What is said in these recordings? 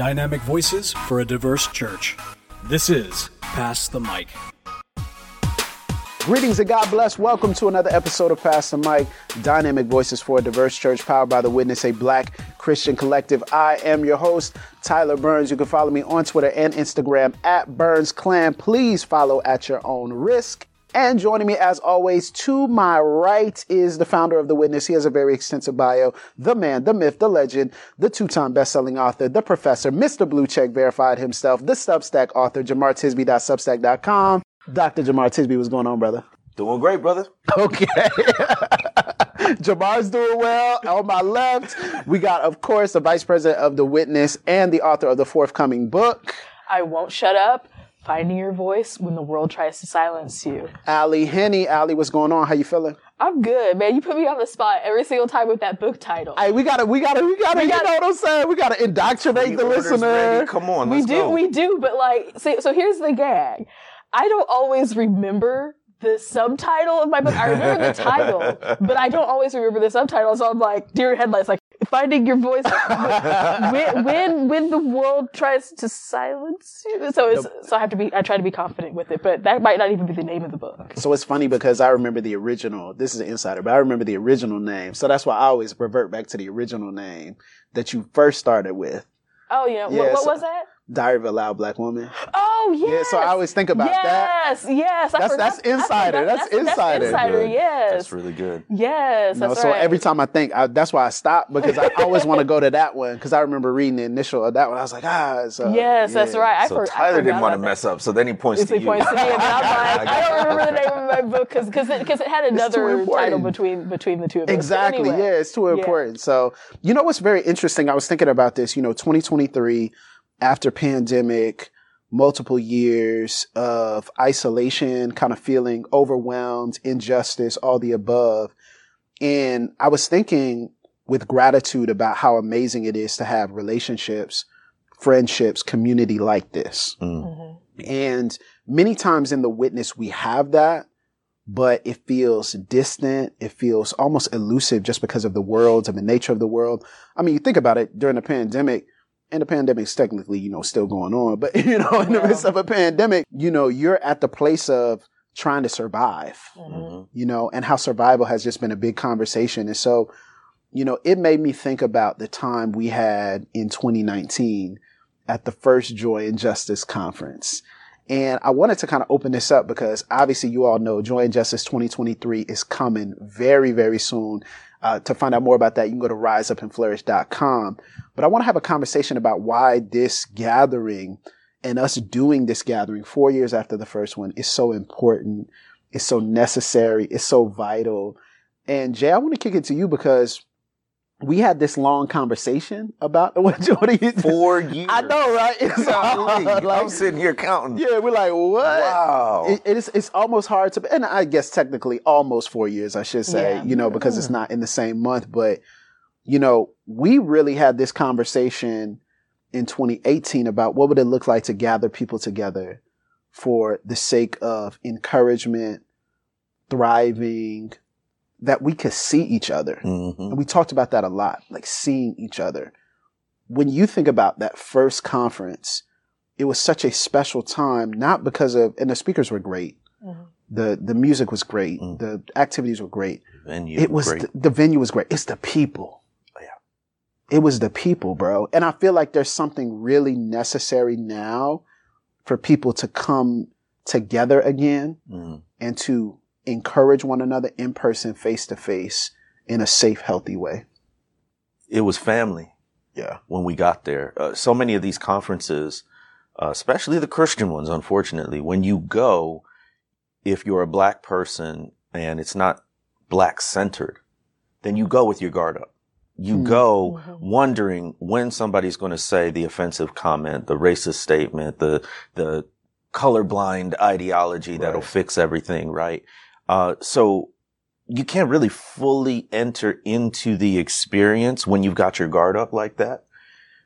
Dynamic voices for a diverse church. This is Pass the Mic. Greetings and God bless. Welcome to another episode of Pass the Mic, Dynamic Voices for a Diverse Church, powered by the Witness, a black Christian collective. I am your host, Tyler Burns. You can follow me on Twitter and Instagram at Burns Clan. Please follow at your own risk. And joining me as always to my right is the founder of The Witness. He has a very extensive bio. The man, the myth, the legend, the two-time best-selling author, the professor, Mr. Blue Check verified himself, the Substack author, Jamar JamarTisby.substack.com. Dr. Jamar Tisby, what's going on, brother? Doing great, brother. Okay. Jamar's doing well. On my left, we got, of course, the vice president of The Witness and the author of the forthcoming book, I won't shut up. Finding your voice when the world tries to silence you. Ally Henny. Allie, what's going on? How you feeling? I'm good, man. You put me on the spot every single time with that book title. Hey, we gotta, we gotta, we gotta, you gotta- know what I'm saying? We gotta indoctrinate the Orders listener. ready. Come on, we let's do, go. we do, but like, see, so here's the gag. I don't always remember the subtitle of my book. I remember the title, but I don't always remember the subtitle. So I'm like, dear headlights, like finding your voice when, when when the world tries to silence you. So it's so I have to be. I try to be confident with it, but that might not even be the name of the book. So it's funny because I remember the original. This is an insider, but I remember the original name. So that's why I always revert back to the original name that you first started with. Oh yeah, Yeah, what, what so- was that? Diary of a Loud Black Woman. Oh yes. Yeah, so I always think about that. Yes, yes. I That's- forgot- that's I forgot- insider. That's insider. insider. Good. Yes. That's really good. Yes. You know, that's so right. every time I think, I, that's why I stop because I always want to go to that one because I remember reading the initial of that one. I was like, ah, so, Yes, that's right. I, So for, Tyler forgot didn't want to mess up, so then he points to the you. points to me, and I'm like, I I, don't remember the name of my book because because it, 'cause it had another title between between the two of us. Exactly. anyway. Yeah, it's too important. So, you know what's very interesting? I was thinking about this, you know, 2023 after pandemic, multiple years of isolation, kind of feeling overwhelmed, injustice, all the above. And I was thinking with gratitude about how amazing it is to have relationships, friendships, community like this. Mhm. And many times in the witness, we have that, but it feels distant. It feels almost elusive just because of the world and the nature of the world. I mean, you think about it during the pandemic, and the pandemic's technically, you know, still going on, but you know, in the midst of a pandemic, you know, you're at the place of trying to survive, Mhm. Mhm. you know, and how survival has just been a big conversation. And so, you know, it made me think about the time we had in 2019 at the first Joy and Justice conference. And I wanted to kind of open this up because obviously you all know Joy and Justice 2023 is coming very, very soon. Uh, to find out more about that, you can go to riseupandflourish.com. But I want to have a conversation about why this gathering and us doing this gathering four years after the first one is so important. It's so necessary. It's so vital. And Jay, I want to kick it to you because we had this long conversation about what, what do you Four years. I know, right? It's hard, like- I'm sitting here counting. yeah, we're like, what? Wow. It, it is, it's almost hard to, and I guess technically almost four years, I should say, Yeah. you know, because it's not in the same month. But, you know, we really had this conversation in 2018 about what would it look like to gather people together for the sake of encouragement, thriving, that we could see each other. Mhm. And we talked about that a lot, like seeing each other. When you think about that first conference, it was such a special time, not because of, and the speakers were great. Mhm. The, the music was great. Mm. The activities were great. Venue, it was, great. the, the venue was great. It's the people. Oh, yeah. It was the people, bro. And I feel like there's something really necessary now for people to come together again Mhm. and to encourage one another in person, face to face in a safe, healthy way. It was family. Yeah. when we got there. Uh, so many of these conferences, uh, especially the Christian ones, unfortunately, when you go, if you're a black person and it's not black centered, then you go with your guard up. You Mhm. go Mhm. wondering when somebody's going to say the offensive comment, the racist statement, the, the colorblind ideology that'll Right. fix everything, right? Uh, so you can't really fully enter into the experience when you've got your guard up like that.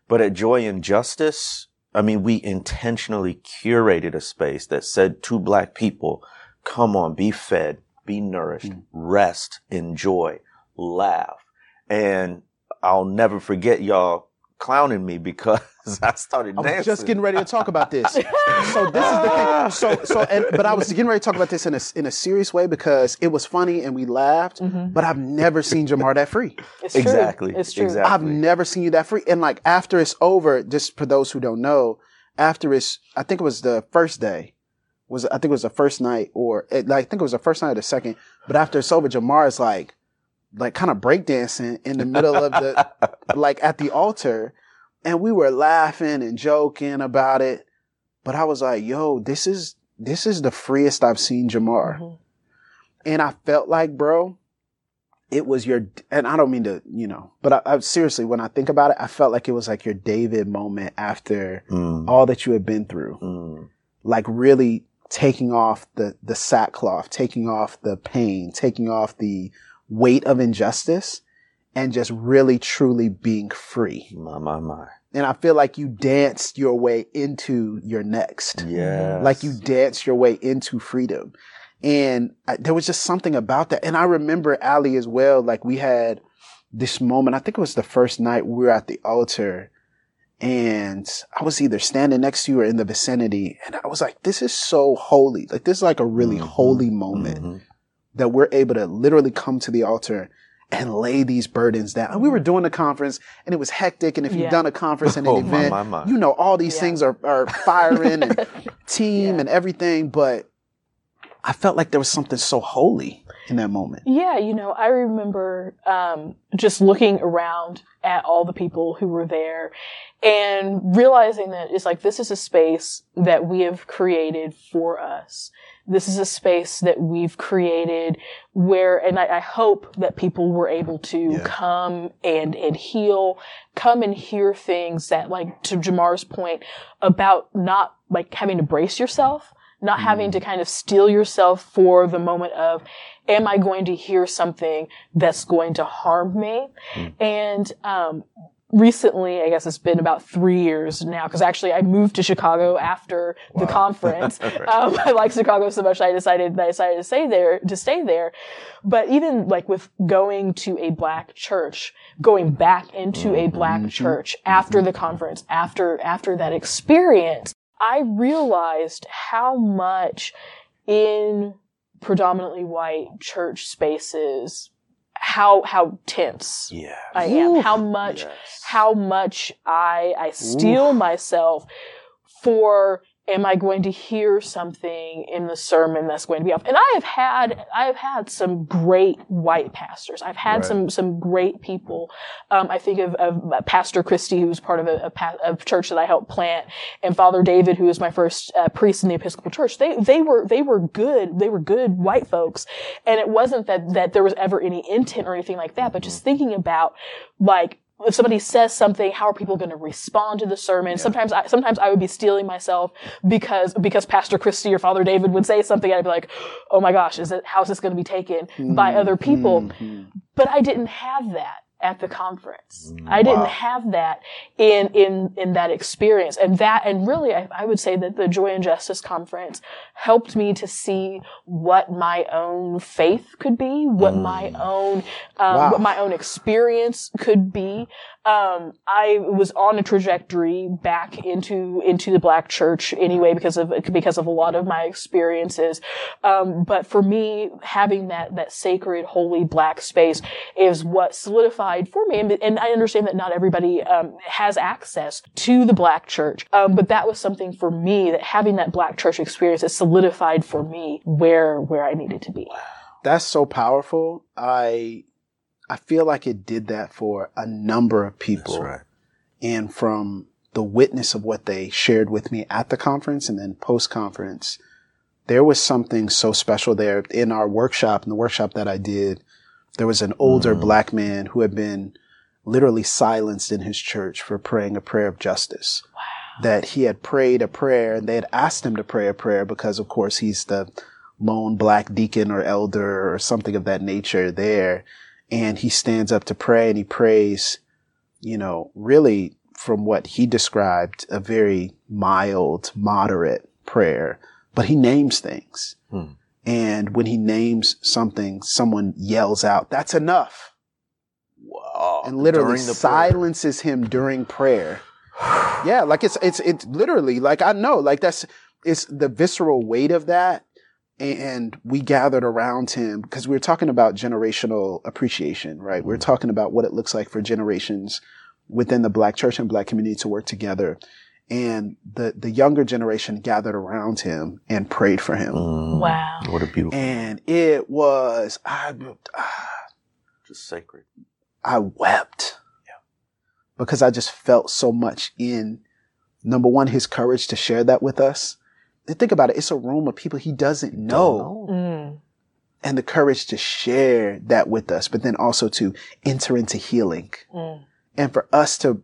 But at Joy and Justice, I mean, we intentionally curated a space that said to black people, come on, be fed, be nourished, Mm. rest, enjoy, laugh. And I'll never forget y'all clowning me because I started dancing. I dancing. was just getting ready to talk about this. so this is the thing. Ah. So so and, but I was getting ready to talk about this in a in a serious way because it was funny and we laughed. Mm-hmm. But I've never seen Jamar that free. It's true. Exactly. It's true. Exactly. I've never seen you that free. And like after it's over, just for those who don't know, after it's I think it was the first day. Was I think it was the first night or it, like, I think it was the first night or the second. But after it's over, Jamar is like like kind of breakdancing in the middle of the like at the altar. And we were laughing and joking about it. But I was like, yo, this is this is the freest I've seen Jamar. Mhm. And I felt like, bro, it was your, and I don't mean to, you know, but I, I seriously, when I think about it, I felt like it was like your David moment after Mm, all that you had been through, mm, like really taking off the, the sackcloth, taking off the pain, taking off the weight of injustice and just really truly being free. my, my, my. And I feel like you danced your way into your next Yeah. like you danced your way into freedom. And I, there was just something about that. And I remember Ali as well. Like we had this moment. I think it was the first night we were at the altar and I was either standing next to you or in the vicinity. And I was like, this is so holy. Like this is like a really Mhm. holy moment Mhm. that we're able to literally come to the altar and lay these burdens down. And we were doing a conference and it was hectic. And if Yeah. you've done a conference and an Oh, my, event, my, my. you know, all these Yeah. things are, are firing and team Yeah. and everything. But I felt like there was something so holy in that moment. Yeah, you know, I remember um, just looking around at all the people who were there and realizing that it's like this is a space that we have created for us. This is a space that we've created where, and I, I hope that people were able to Yeah. come and and heal, come and hear things that, like to Jamar's point about not like having to brace yourself, not having to kind of steel yourself for the moment of, am I going to hear something that's going to harm me? And um, recently, I guess it's been about three years now, because actually I moved to Chicago after the conference. um, I like Chicago so much, I decided that I decided to stay there, to stay there. But even like with going to a black church, going back into a black church after the conference, after after that experience, I realized how much in predominantly white church spaces how how tense Yeah. I am, Oof. how much Yes. how much I I steel myself for am I going to hear something in the sermon that's going to be off? And I have had I have had some great white pastors. I've had Right. some some great people. Um, I think of, of Pastor Christie, who was part of a, a, a church that I helped plant, and Father David, who was my first uh, priest in the Episcopal Church. They they were they were good. They were good white folks, and it wasn't that that there was ever any intent or anything like that. But just thinking about like if somebody says something, how are people going to respond to the sermon? Sometimes, I, sometimes I would be stealing myself because because Pastor Christie or Father David would say something, and I'd be like, "Oh my gosh, is it how's this going to be taken by other people?" Mhm. But I didn't have that at the conference. Mm, I didn't have that in in in that experience, and that and really, I, I would say that the Joy and Justice conference helped me to see what my own faith could be, what my own um, Wow. what my own experience could be. Um, I was on a trajectory back into into the black church anyway because of because of a lot of my experiences. Um, but for me, having that that sacred, holy black space is what solidified for me. And, and I understand that not everybody um, has access to the black church, um, but that was something for me that having that black church experience has solidified for me where where I needed to be. That's so powerful. I I feel like it did that for a number of people. That's right. And from the witness of what they shared with me at the conference and then post conference, there was something so special there in our workshop, in the workshop that I did. There was an older Mm. black man who had been literally silenced in his church for praying a prayer of justice. That he had prayed a prayer and they had asked him to pray a prayer because, of course, he's the lone black deacon or elder or something of that nature there. And he stands up to pray and he prays, you know, really from what he described, a very mild, moderate prayer, but he names things. Hmm. And when he names something, someone yells out, that's enough. Wow. And literally the prayer. silences him during prayer. Yeah, like it's it's it's literally like I know, like that's it's the visceral weight of that. And we gathered around him because we were talking about generational appreciation, right? We are mm-hmm. talking about what it looks like for generations within the black church and black community to work together. And the, the younger generation gathered around him and prayed for him. Mm, Wow. What a beautiful, And it was, I, just sacred. I wept yeah. because I just felt so much in number one, his courage to share that with us. And think about it. It's a room of people he doesn't know Mm. and the courage to share that with us, but then also to enter into healing Mm. and for us to,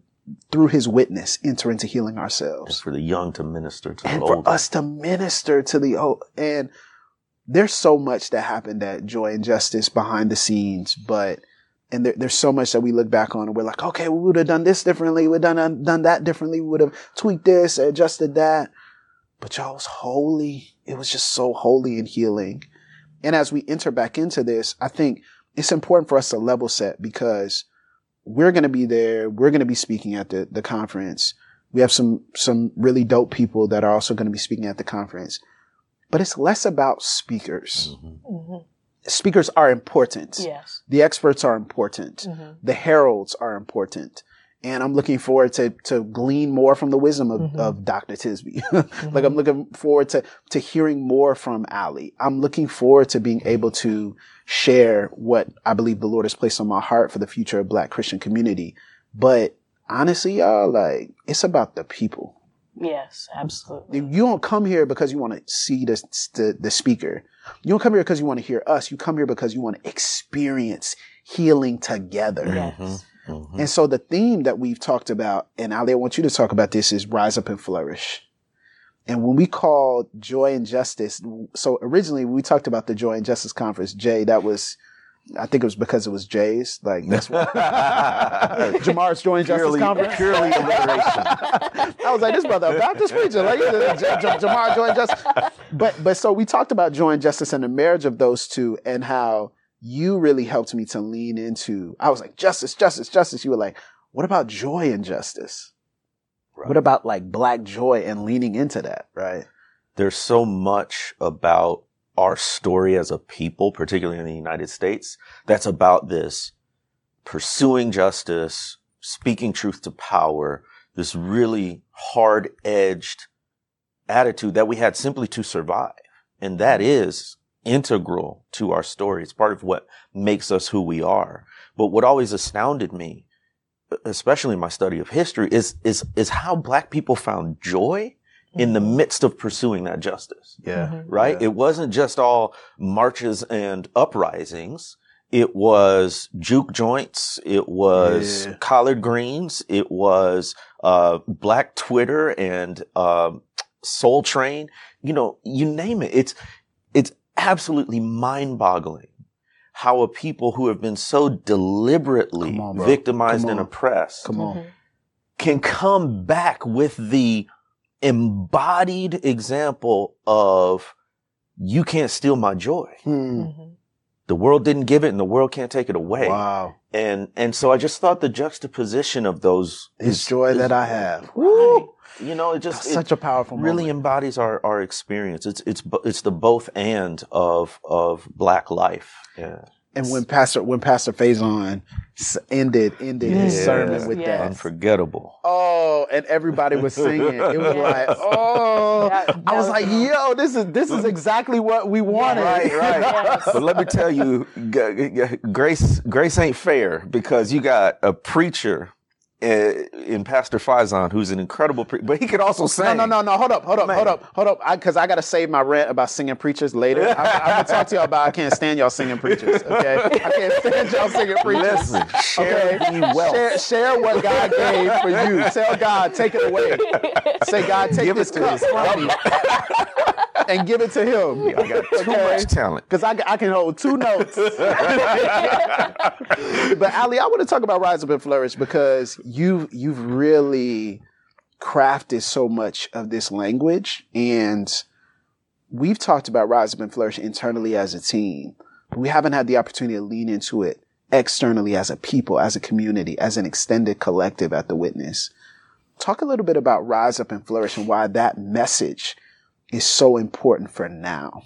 through his witness, enter into healing And ourselves for the young to minister to and the for older. us to minister to the old. And there's so much that happened at Joy and Justice behind the scenes, but and there, there's so much that we look back on and we're like, okay, we would have done this differently. We'd done done that differently. We would have tweaked this, adjusted that. But y'all was holy. It was just so holy and healing. And as we enter back into this, I think it's important for us to level set because we're going to be there. We're going to be speaking at the, the conference. We have some, some really dope people that are also going to be speaking at the conference, but it's less about speakers. Mhm. Mhm. Speakers are important. Yes. The experts are important. Mhm. The heralds are important. And I'm looking forward to, to glean more from the wisdom of, Mhm. of Dr. Tisby. like I'm looking forward to, to hearing more from Ali. I'm looking forward to being able to share what I believe the Lord has placed on my heart for the future of black Christian community. But honestly, y'all, like, it's about the people. Yes, absolutely. You don't come here because you want to see the, the, the speaker. You don't come here because you want to hear us. You come here because you want to experience healing together. Yes. Mhm. And so the theme that we've talked about, and Ali, I want you to talk about this, is rise up and flourish. And when we call joy and justice, so originally we talked about the joy and justice conference, Jay, that was, I think it was because it was Jay's, like that's what, Jamar's joy and justice conference. purely alliteration. I was like, this brother a Baptist preacher, like Jamar Joy and Justice. But but so we talked about joy and justice and the marriage of those two, and how you really helped me to lean into. I was like, justice, justice, justice. You were like, what about joy and justice? Right. What about like black joy and leaning into that? Right. There's so much about our story as a people, particularly in the United States, that's about this pursuing justice, speaking truth to power, this really hard edged attitude that we had simply to survive. And that mm-hmm. is integral to our story. It's part of what makes us who we are. But what always astounded me, especially in my study of history, is, is, is how black people found joy in the midst of pursuing that justice Yeah. Mhm. right? Yeah. It wasn't just all marches and uprisings. It was juke joints. It was Yeah. collard greens. It was, uh, black Twitter and, um Soul Train. You know, you name it. It's, it's absolutely mind boggling how a people who have been so deliberately on, victimized Come and oppressed Come on. Mhm. can come back with the embodied example of you can't steal my joy. Hmm. Mhm. The world didn't give it and the world can't take it away. Wow. And, and so I just thought the juxtaposition of those is joy that I have. Right. You know, it just it such a powerful really moment. embodies our, our experience. It's, it's, it's the both and of, of black life. Yeah. And when Pastor when Pastor Faison s- ended ended his Yes. sermon with Yes. that. Unforgettable. Oh, and everybody was singing. It was Yes. like, oh, That- that I was was like, yo, this is this is exactly what we wanted. Right, right. Yes. But let me tell you, g- g- grace, grace ain't fair because you got a preacher Eh, in Pastor Faison who's an incredible preacher, but he could also sing. no, no, no. No. Hold up, hold up, Man. hold up, hold up. Because I, got to save my rant about singing preachers later. I, I'm gonna talk to y'all about I can't stand y'all singing preachers. Okay, I can't stand y'all singing preachers. Listen, share Okay, wealth. share, share what God gave for you. Tell God, take it away. Say, God, take Give this to cup and give it to Him. I got too much talent. Because I, I can hold two notes. but Ali, I want to talk about Rise Up and Flourish because you you've really crafted so much of this language, and we've talked about Rise Up and Flourish internally as a team, but we haven't had the opportunity to lean into it externally as a people, as a community, as an extended collective at the Witness. talk a little bit about Rise Up and Flourish and why that message is so important for now.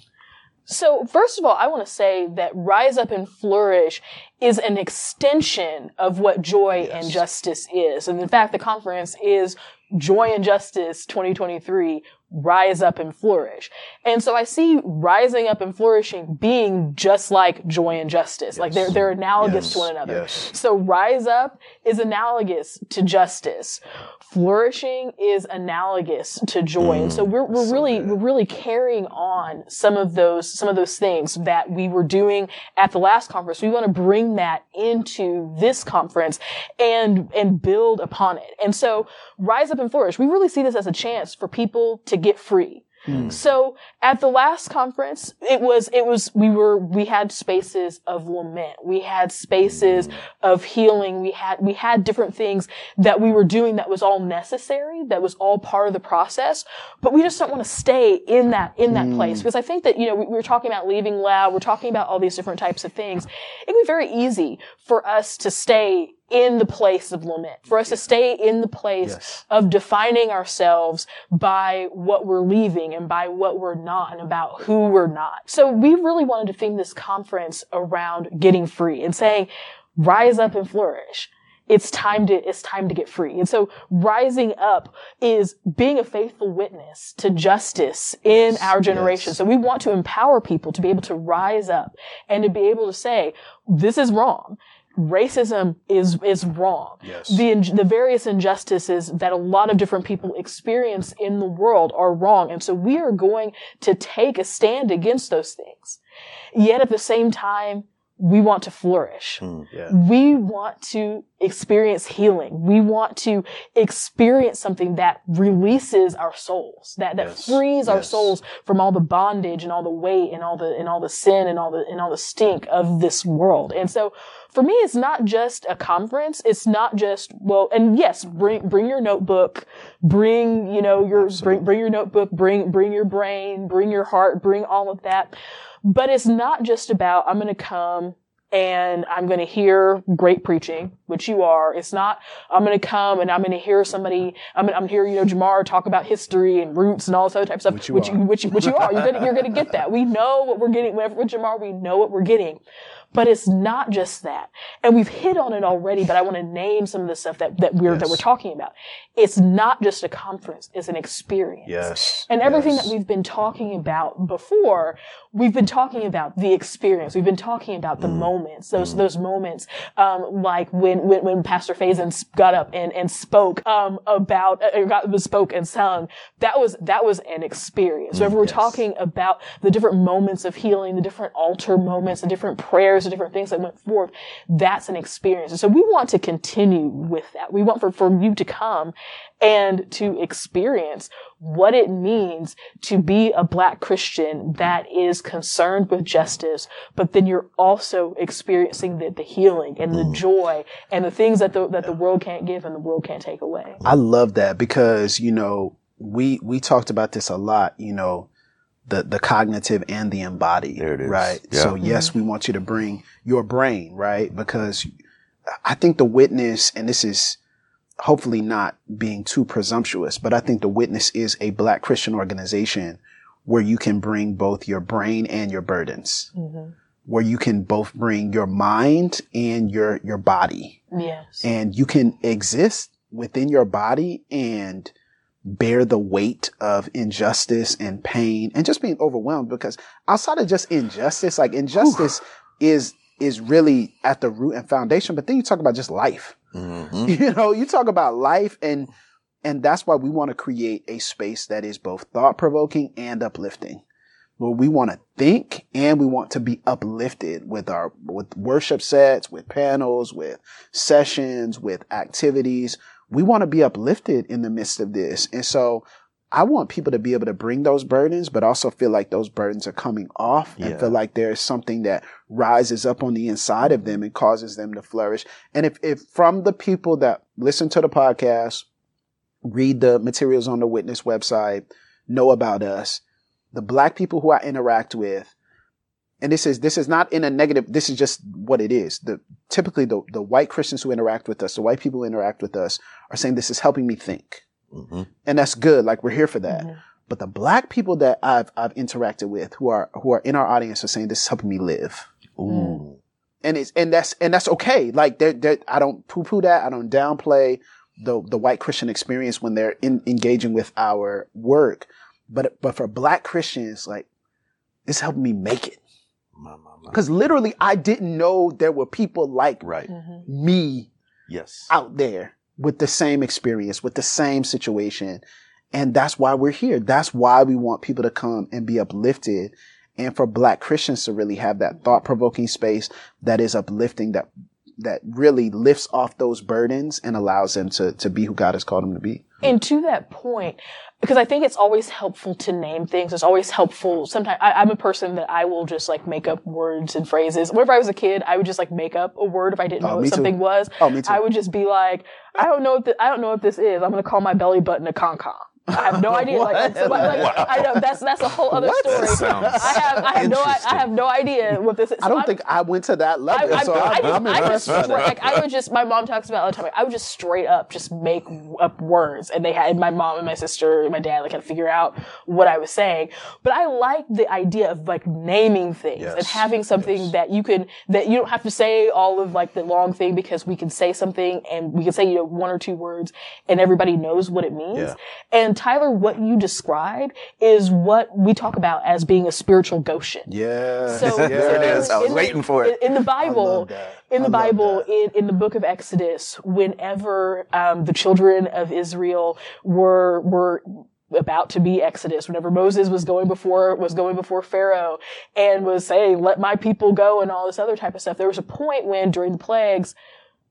So, first of all, I want to say that Rise Up and Flourish is an extension of what joy yes. and justice is. And in fact, the conference is Joy and Justice 2023 rise up and flourish. And so I see rising up and flourishing being just like joy and justice. Yes. Like they're, they're analogous yes. to one another. Yes. So rise up is analogous to justice. Flourishing is analogous to joy. Mm, and so we're, we're so really, good. we're really carrying on some of those, some of those things that we were doing at the last conference. We want to bring that into this conference and, and build upon it. And so rise up and flourish. We really see this as a chance for people to get free. Mm. So at the last conference, it was, it was, we were, we had spaces of lament. We had spaces mm. of healing. We had, we had different things that we were doing that was all necessary, that was all part of the process. But we just don't want to stay in that, in that mm. place. Because I think that, you know, we, we were talking about leaving loud. We're talking about all these different types of things. It can be very easy for us to stay in the place of lament, for us to stay in the place yes. of defining ourselves by what we're leaving and by what we're not and about who we're not. So we really wanted to theme this conference around getting free and saying, rise up and flourish. It's time to, it's time to get free. And so rising up is being a faithful witness to justice in our generation. Yes. So we want to empower people to be able to rise up and to be able to say, this is wrong racism is is wrong. Yes. The the various injustices that a lot of different people experience in the world are wrong, and so we are going to take a stand against those things. Yet at the same time, we want to flourish. Mm, yeah. We want to experience healing. We want to experience something that releases our souls, that, that yes. frees yes. our souls from all the bondage and all the weight and all the, and all the sin and all the, and all the stink of this world. And so for me, it's not just a conference. It's not just, well, and yes, bring, bring your notebook, bring, you know, your, bring, bring your notebook, bring, bring your brain, bring your heart, bring all of that. But it's not just about, I'm going to come and I'm going to hear great preaching, which you are. It's not, I'm going to come and I'm going to hear somebody, I'm going to hear, you know, Jamar talk about history and roots and all this other type of stuff, which you which, are. Which, which, you are. You're going to, you're to get that. We know what we're getting. Whenever with Jamar, we know what we're getting. But it's not just that. And we've hit on it already, but I want to name some of the stuff that, that we're, yes. that we're talking about. It's not just a conference. It's an experience. Yes. And everything yes. that we've been talking about before, we've been talking about the experience. We've been talking about the mm. moments, those, mm. those moments, um, like when, when, when Pastor Faison got up and, and spoke, um, about, uh, got, spoke and sung. That was, that was an experience. Mm. Whenever we're yes. talking about the different moments of healing, the different altar moments, the different prayers, the different things that went forth, that's an experience. And so we want to continue with that. We want for, for you to come and to experience what it means to be a black Christian that is concerned with justice, but then you're also experiencing the, the healing and the mm. joy and the things that the, that the world can't give and the world can't take away. I love that because, you know, we, we talked about this a lot, you know, the, the cognitive and the embodied. There it is. Right. Yeah. So yes, mm-hmm. we want you to bring your brain, right? Because I think the witness, and this is hopefully not being too presumptuous, but I think the witness is a black Christian organization where you can bring both your brain and your burdens. Mm-hmm. Where you can both bring your mind and your, your body. Yes. And you can exist within your body and bear the weight of injustice and pain and just being overwhelmed because outside of just injustice, like injustice is, is really at the root and foundation. But then you talk about just life. Mm-hmm. You know, you talk about life and, and that's why we want to create a space that is both thought provoking and uplifting. Where we want to think and we want to be uplifted with our, with worship sets, with panels, with sessions, with activities we want to be uplifted in the midst of this. And so I want people to be able to bring those burdens, but also feel like those burdens are coming off and feel like there's something that rises up on the inside of them and causes them to flourish. And if, if from the people that listen to the podcast, read the materials on the witness website, know about us, the black people who I interact with, and this is this is not in a negative. This is just what it is. The typically the the white Christians who interact with us, the white people who interact with us, are saying this is helping me think, hmm and that's good. Like we're here for that. Mhm. But the black people that I've I've interacted with, who are who are in our audience, are saying this is helping me live, Ooh. and it's and that's and that's okay. Like they're, they're, I don't poo poo that. I don't downplay the the white Christian experience when they're in, engaging with our work. But but for black Christians, like it's helping me make it. My, my, my. Because literally, I didn't know there were people like Right. Mhm. me Yes. out there with the same experience, with the same situation. And that's why we're here. That's why we want people to come and be uplifted. And for black Christians to really have that thought provoking space that is uplifting, that, that really lifts off those burdens and allows them to, to be who God has called them to be. And to that point, because I think it's always helpful to name things. It's always helpful. Sometimes I, I'm a person that I will just like make up words and phrases. Whenever I was a kid, I would just like make up a word if I didn't Oh, know what too. something was. Oh, me too. I would just be like, I don't know what th- I don't know what this is. I'm gonna call my belly button a con con. I have no idea. Like, like, like, Wow. I know that's that's a whole other What? story. Sounds I have I have no I, I have no idea what this is. I don't I'm- think I went to that I, level. I, so I, I'm I just by straight, that. like I would just my mom talks about it all the time. Like, I would just straight up just make up words, and they had my mom and my sister and my dad like had to figure out what I was saying. But I like the idea of like naming things and having something yes. that you can that you don't have to say all of like the long thing because we can say something and we can say you know one or two words and everybody knows what it means. Yeah. And Tyler, what you describe is what we talk about as being a spiritual Goshen. Yeah. So There it is. I was in the- waiting for it. In, in the Bible, in the Bible, in, in the book of Exodus, whenever um, the children of Israel were were about to be Exodus, whenever Moses was going before was going before Pharaoh and was saying, "Let my people go," and all this other type of stuff, there was a point when during the plagues.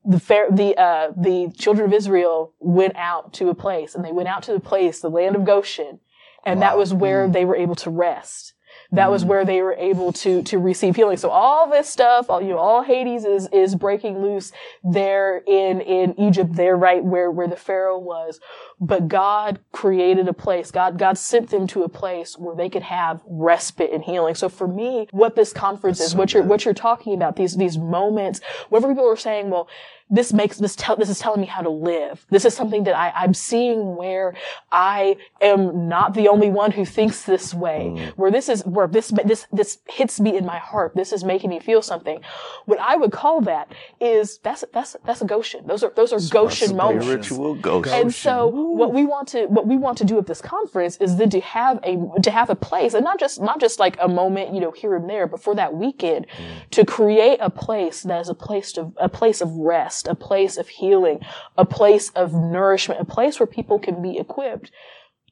The fair, the uh, the children of Israel went out to a place, and they went out to the place, the land of Goshen, and that was where they were able to rest. That was where they were able to to receive healing. So all this stuff, all you know, all Hades is is breaking loose there in in Egypt, there right where where the Pharaoh was. But God created a place. God God sent them to a place where they could have respite and healing. So for me, what this conference is, what you're what you're talking about, these these moments, whenever people are saying, well, this makes this tell this is telling me how to live. This is something that I, I'm seeing where I am not the only one who thinks this way. Where this is where this this this hits me in my heart. This is making me feel something. What I would call that is that's that's that's a Goshen. Those are those are Goshen moments. Spiritual ghost. And so what we want to what we want to do at this conference is then to have a to have a place and not just not just like a moment, you know, here and there, but for that weekend mm. to create a place that is a place of a place of rest, a place of healing, a place of nourishment, a place where people can be equipped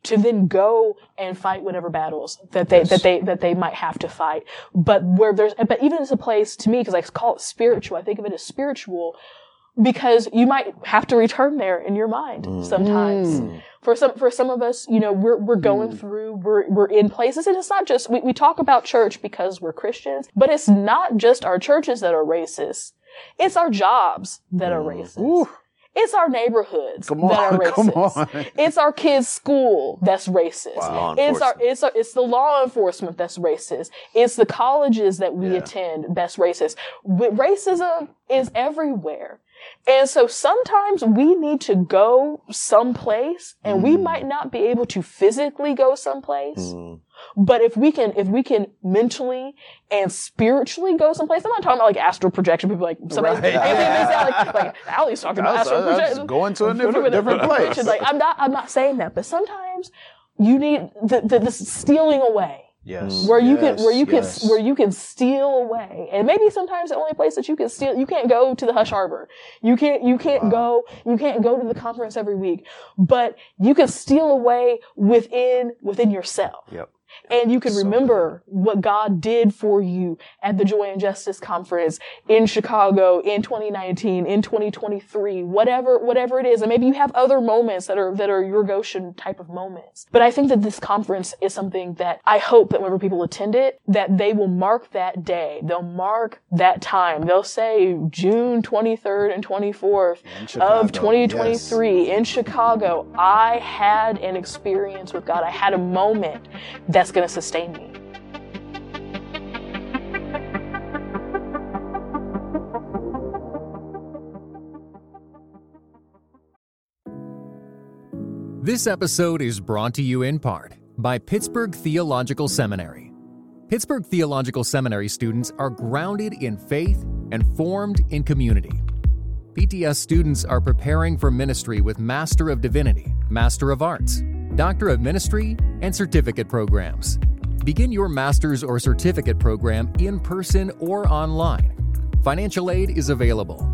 to then go and fight whatever battles that they that they that they might have to fight. But where there's but even as a place to me, because I call it spiritual, I think of it as spiritual because you might have to return there in your mind mm. sometimes. Mm. For some, for some of us, you know, we're, we're going mm. through, we're, we're in places and it's not just, we, we talk about church because we're Christians, but it's not just our churches that are racist. It's our jobs that are racist. Ooh. It's our neighborhoods Come that are racist. on. It's our kids' school that's racist. Law It's our it's our, it's the law enforcement that's racist. It's the colleges that we Yeah. attend that's racist. Racism is everywhere. And so sometimes we need to go someplace and we might not be able to physically go someplace. Mm. But if we can, if we can mentally and spiritually go someplace, I'm not talking about like astral projection. People like somebody, Right. like, like Ally's talking about astral projection. going to a different- Different- place. Like I'm not, I'm not saying that, but sometimes you need the, the, this stealing away Yes. where you yes, can where you yes. can where you can steal away and maybe sometimes the only place that you can steal you can't go to the hush harbor you can't you can't go you can't go to the conference every week but you can steal away within within yourself Yep. And you can So remember what God did for you at the Joy and Justice Conference in Chicago in 2019, in 2023, whatever, whatever it is. And maybe you have other moments that are, that are your Goshen type of moments. But I think that this conference is something that I hope that whenever people attend it, that they will mark that day. They'll mark that time. They'll say June 23rd and 24th of 2023 in Chicago. I had an experience with God. I had a moment that's going to sustain me. This episode is brought to you in part by Pittsburgh Theological Seminary. Pittsburgh Theological Seminary students are grounded in faith and formed in community. PTS students are preparing for ministry with Master of Divinity, Master of Arts, Doctor of Ministry, and certificate programs. Begin your master's or certificate program in person or online. Financial aid is available.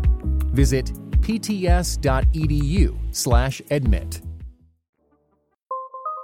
Visit pts.edu/admit.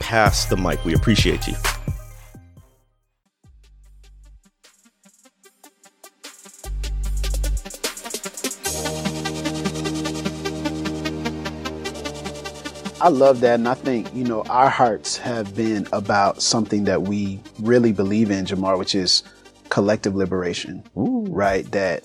pass the mic. We appreciate you. I love that. And I think, you know, our hearts have been about something that we really believe in, Jamar, which is collective liberation, right? That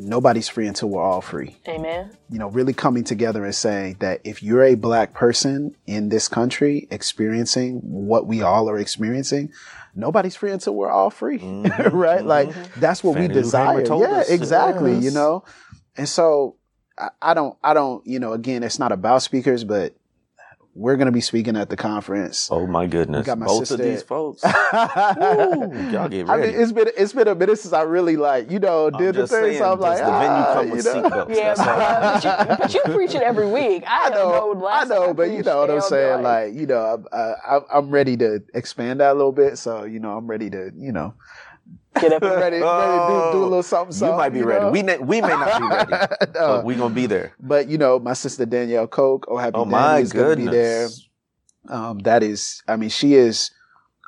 nobody's free until we're all free. Amen. You know, really coming together and saying that if you're a black person in this country experiencing what we all are experiencing, nobody's free until we're all free, mm-hmm. right? Like mm-hmm. that's what Fannie we desire. Hamer told Yeah, us. exactly. You know, and so I, I don't, I don't, you know, again, it's not about speakers, but we're going to be speaking at the conference. Oh my goodness. got my Both sister- of these folks. I y'all get mean, ready. it's been it's been a minute since I really like you know I'm did the just thing. saying, so I'm like, does the venue ah, come you with know. seatbelts? Yeah, That's all. but, but, you, but you preach it every week. I, I know, know, I know, time but you know what I'm they'll saying. Like, you know, I'm, uh, I'm I'm ready to expand that a little bit. So, you know, I'm ready to, you know, get up and ready, ready do, do a little something. You might be ready. know? We, na- we may not be ready, No. but we gonna be there. But you know, my sister Danielle Coke, oh happy Oh Dani is going to be there. Um, that is, I mean, she is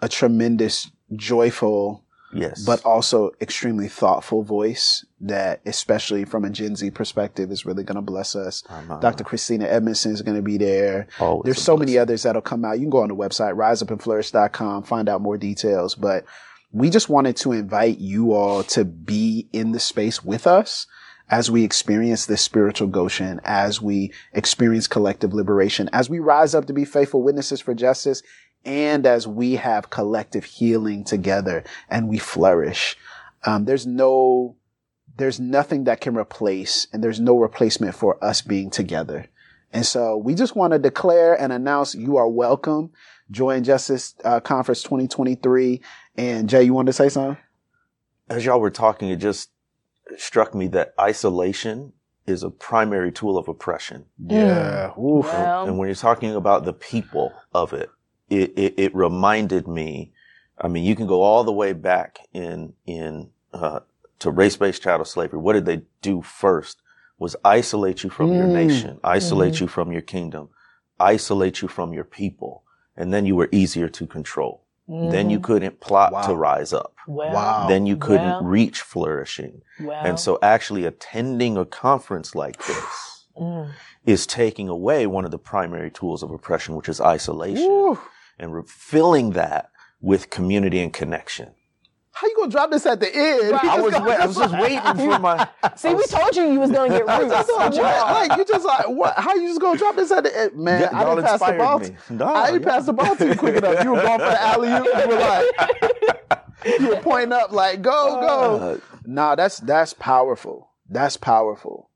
a tremendous, joyful, Yes. but also extremely thoughtful voice that, especially from a Gen Z perspective, is really going to bless us. I'm, uh, Dr. Christina Edmondson is going to be there. always There's so many others that'll come out. You can go on the website, riseupandflourish.com, find out more details. But we just wanted to invite you all to be in the space with us as we experience this spiritual Goshen, as we experience collective liberation, as we rise up to be faithful witnesses for justice, and as we have collective healing together and we flourish. Um, there's no, there's nothing that can replace, and there's no replacement for us being together. And so we just want to declare and announce you are welcome. Joy and Justice uh, Conference 2023. And Jay, you wanted to say something? As y'all were talking, it just struck me that isolation is a primary tool of oppression. Yeah. Oof. Well, and when you're talking about the people of it, it, it, it reminded me. I mean, you can go all the way back in in uh, to race-based chattel slavery. What did they do first? Was isolate you from your Mm. nation, isolate you from your kingdom, isolate you from your people, and then you were easier to control. Then you couldn't plot Wow. to rise up. well, Wow. Then you couldn't Well. reach flourishing. well, And so actually attending a conference like this mm, is taking away one of the primary tools of oppression, which is isolation, Woo. and re- filling that with community and connection. How you gonna drop this at the end? Right. I was, wait, I was just waiting for my. see, we told you you was gonna get roots. That's what, you like you just like what? How you just gonna drop this at the end, man? Yeah, I y'all didn't pass the ball. me. to- No, I didn't pass the ball to you quick enough. You were going for the alley oop. You were like, you were pointing up like, go, go. Uh, Nah, that's that's powerful. That's powerful.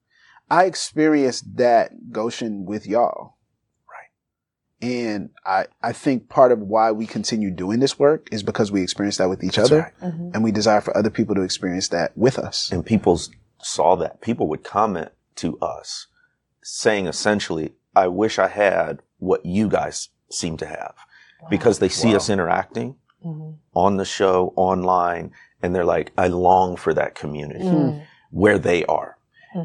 I experienced that Goshen with y'all. Right. And I, I think part of why we continue doing this work is because we experience that with each That's other. right. Mhm. And we desire for other people to experience that with us. and people saw that. People would comment to us saying essentially, I wish I had what you guys seem to have because they see Wow. us interacting Mhm. on the show, online, and they're like, I long for that community Mm. where they are.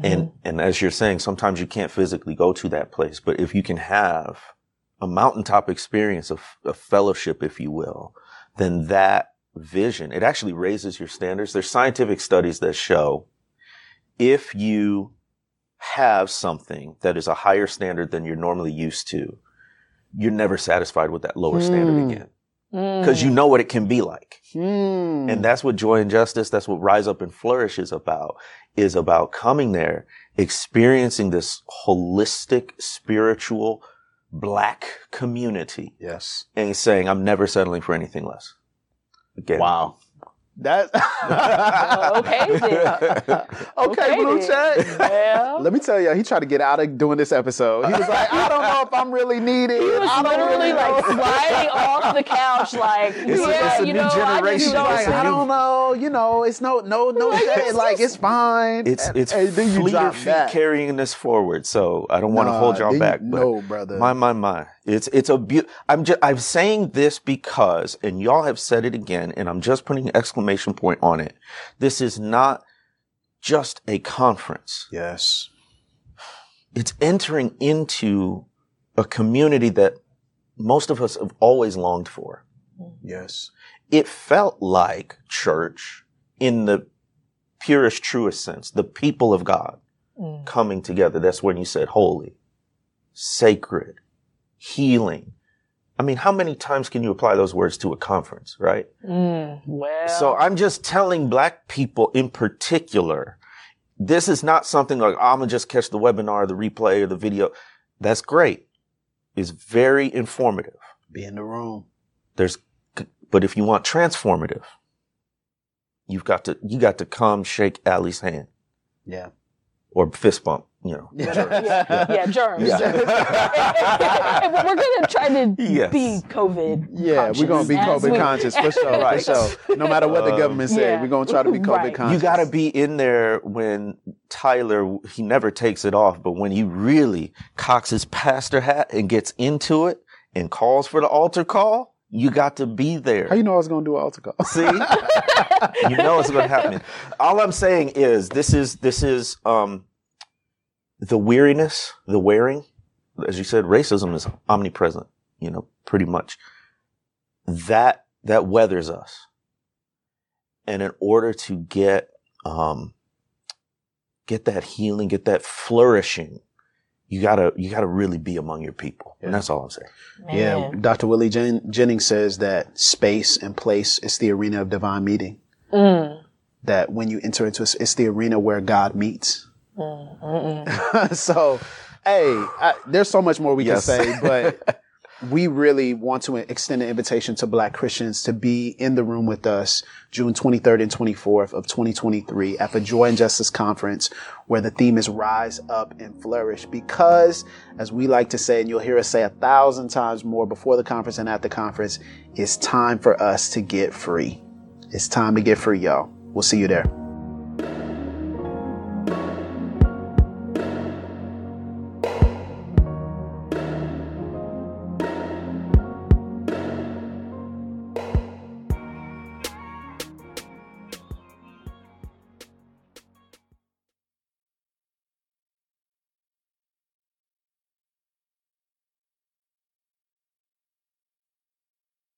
And, and as you're saying, sometimes you can't physically go to that place, but if you can have a mountaintop experience of, of fellowship, if you will, then that vision, it actually raises your standards. There's scientific studies that show if you have something that is a higher standard than you're normally used to, you're never satisfied with that lower standard Mm. again because you know what it can be like. Hmm. And that's what joy and justice, that's what rise up and flourish is about, is about coming there, experiencing this holistic, spiritual, black community yes. and saying, I'm never settling for anything less. Again. Wow. That oh, okay, then. okay, blue then. check. Well, Let me tell you, he tried to get out of doing this episode. He was like, I don't know if I'm really needed. he was I don't literally really like know." sliding off the couch, like, It's a- it's a you new know, I generation. don't like, It's a I new- don't know, you know, it's no, no, no Like, it's Like, just- it's fine. It's it's and then you fleeter drop feet that. carrying this forward. So I don't want to Nah, hold y'all then you- back. But no, brother. My my my. It's it's a beau- I'm just I'm saying this because, and y'all have said it again, and I'm just putting an exclamation point on it. This is not just a conference. Yes. It's entering into a community that most of us have always longed for. Yes. It felt like church in the purest, truest sense, the people of God Mm. coming together. That's when you said holy, sacred, healing. I mean, how many times can you apply those words to a conference, right? Mm, well, So I'm just telling black people in particular, this is not something like, I'm going to just catch the webinar, the replay, or the video. That's great. It's very informative. Be in the room. There's, but if you want transformative, you've got to, you got to come shake Ally's hand Yeah. or fist bump, you know. yeah, yeah, germs. Yeah. And we're gonna try to Yes. be COVID. Yeah, we're gonna be COVID we- conscious for sure, Right. for sure. No matter what the Um, government say, Yeah. we're gonna try to be COVID Right. conscious. You got to be in there when Tyler, he never takes it off, but when he really cocks his pastor hat and gets into it and calls for the altar call, you got to be there. How you know I was gonna do an altar call? See, you know it's going to happen. All I'm saying is this is this is um, the weariness, the wearing. As you said, racism is omnipresent. You know, pretty much. That that weathers us, and in order to get um, get that healing, get that flourishing, you gotta you gotta really be among your people, and that's all I'm saying. Yeah, Dr. Willie Jen- Jennings says that space and place is the arena of divine meeting. Mm, That when you enter into it, it's the arena where God meets. Mm, so, hey, I, there's so much more we Yes. can say, but we really want to extend an invitation to Black Christians to be in the room with us June 23rd and 24th of 2023 at the Joy and Justice Conference, where the theme is Rise Up and Flourish. Because, as we like to say, and you'll hear us say a thousand times more before the conference and at the conference, it's time for us to get free. It's time to get free, y'all. We'll see you there.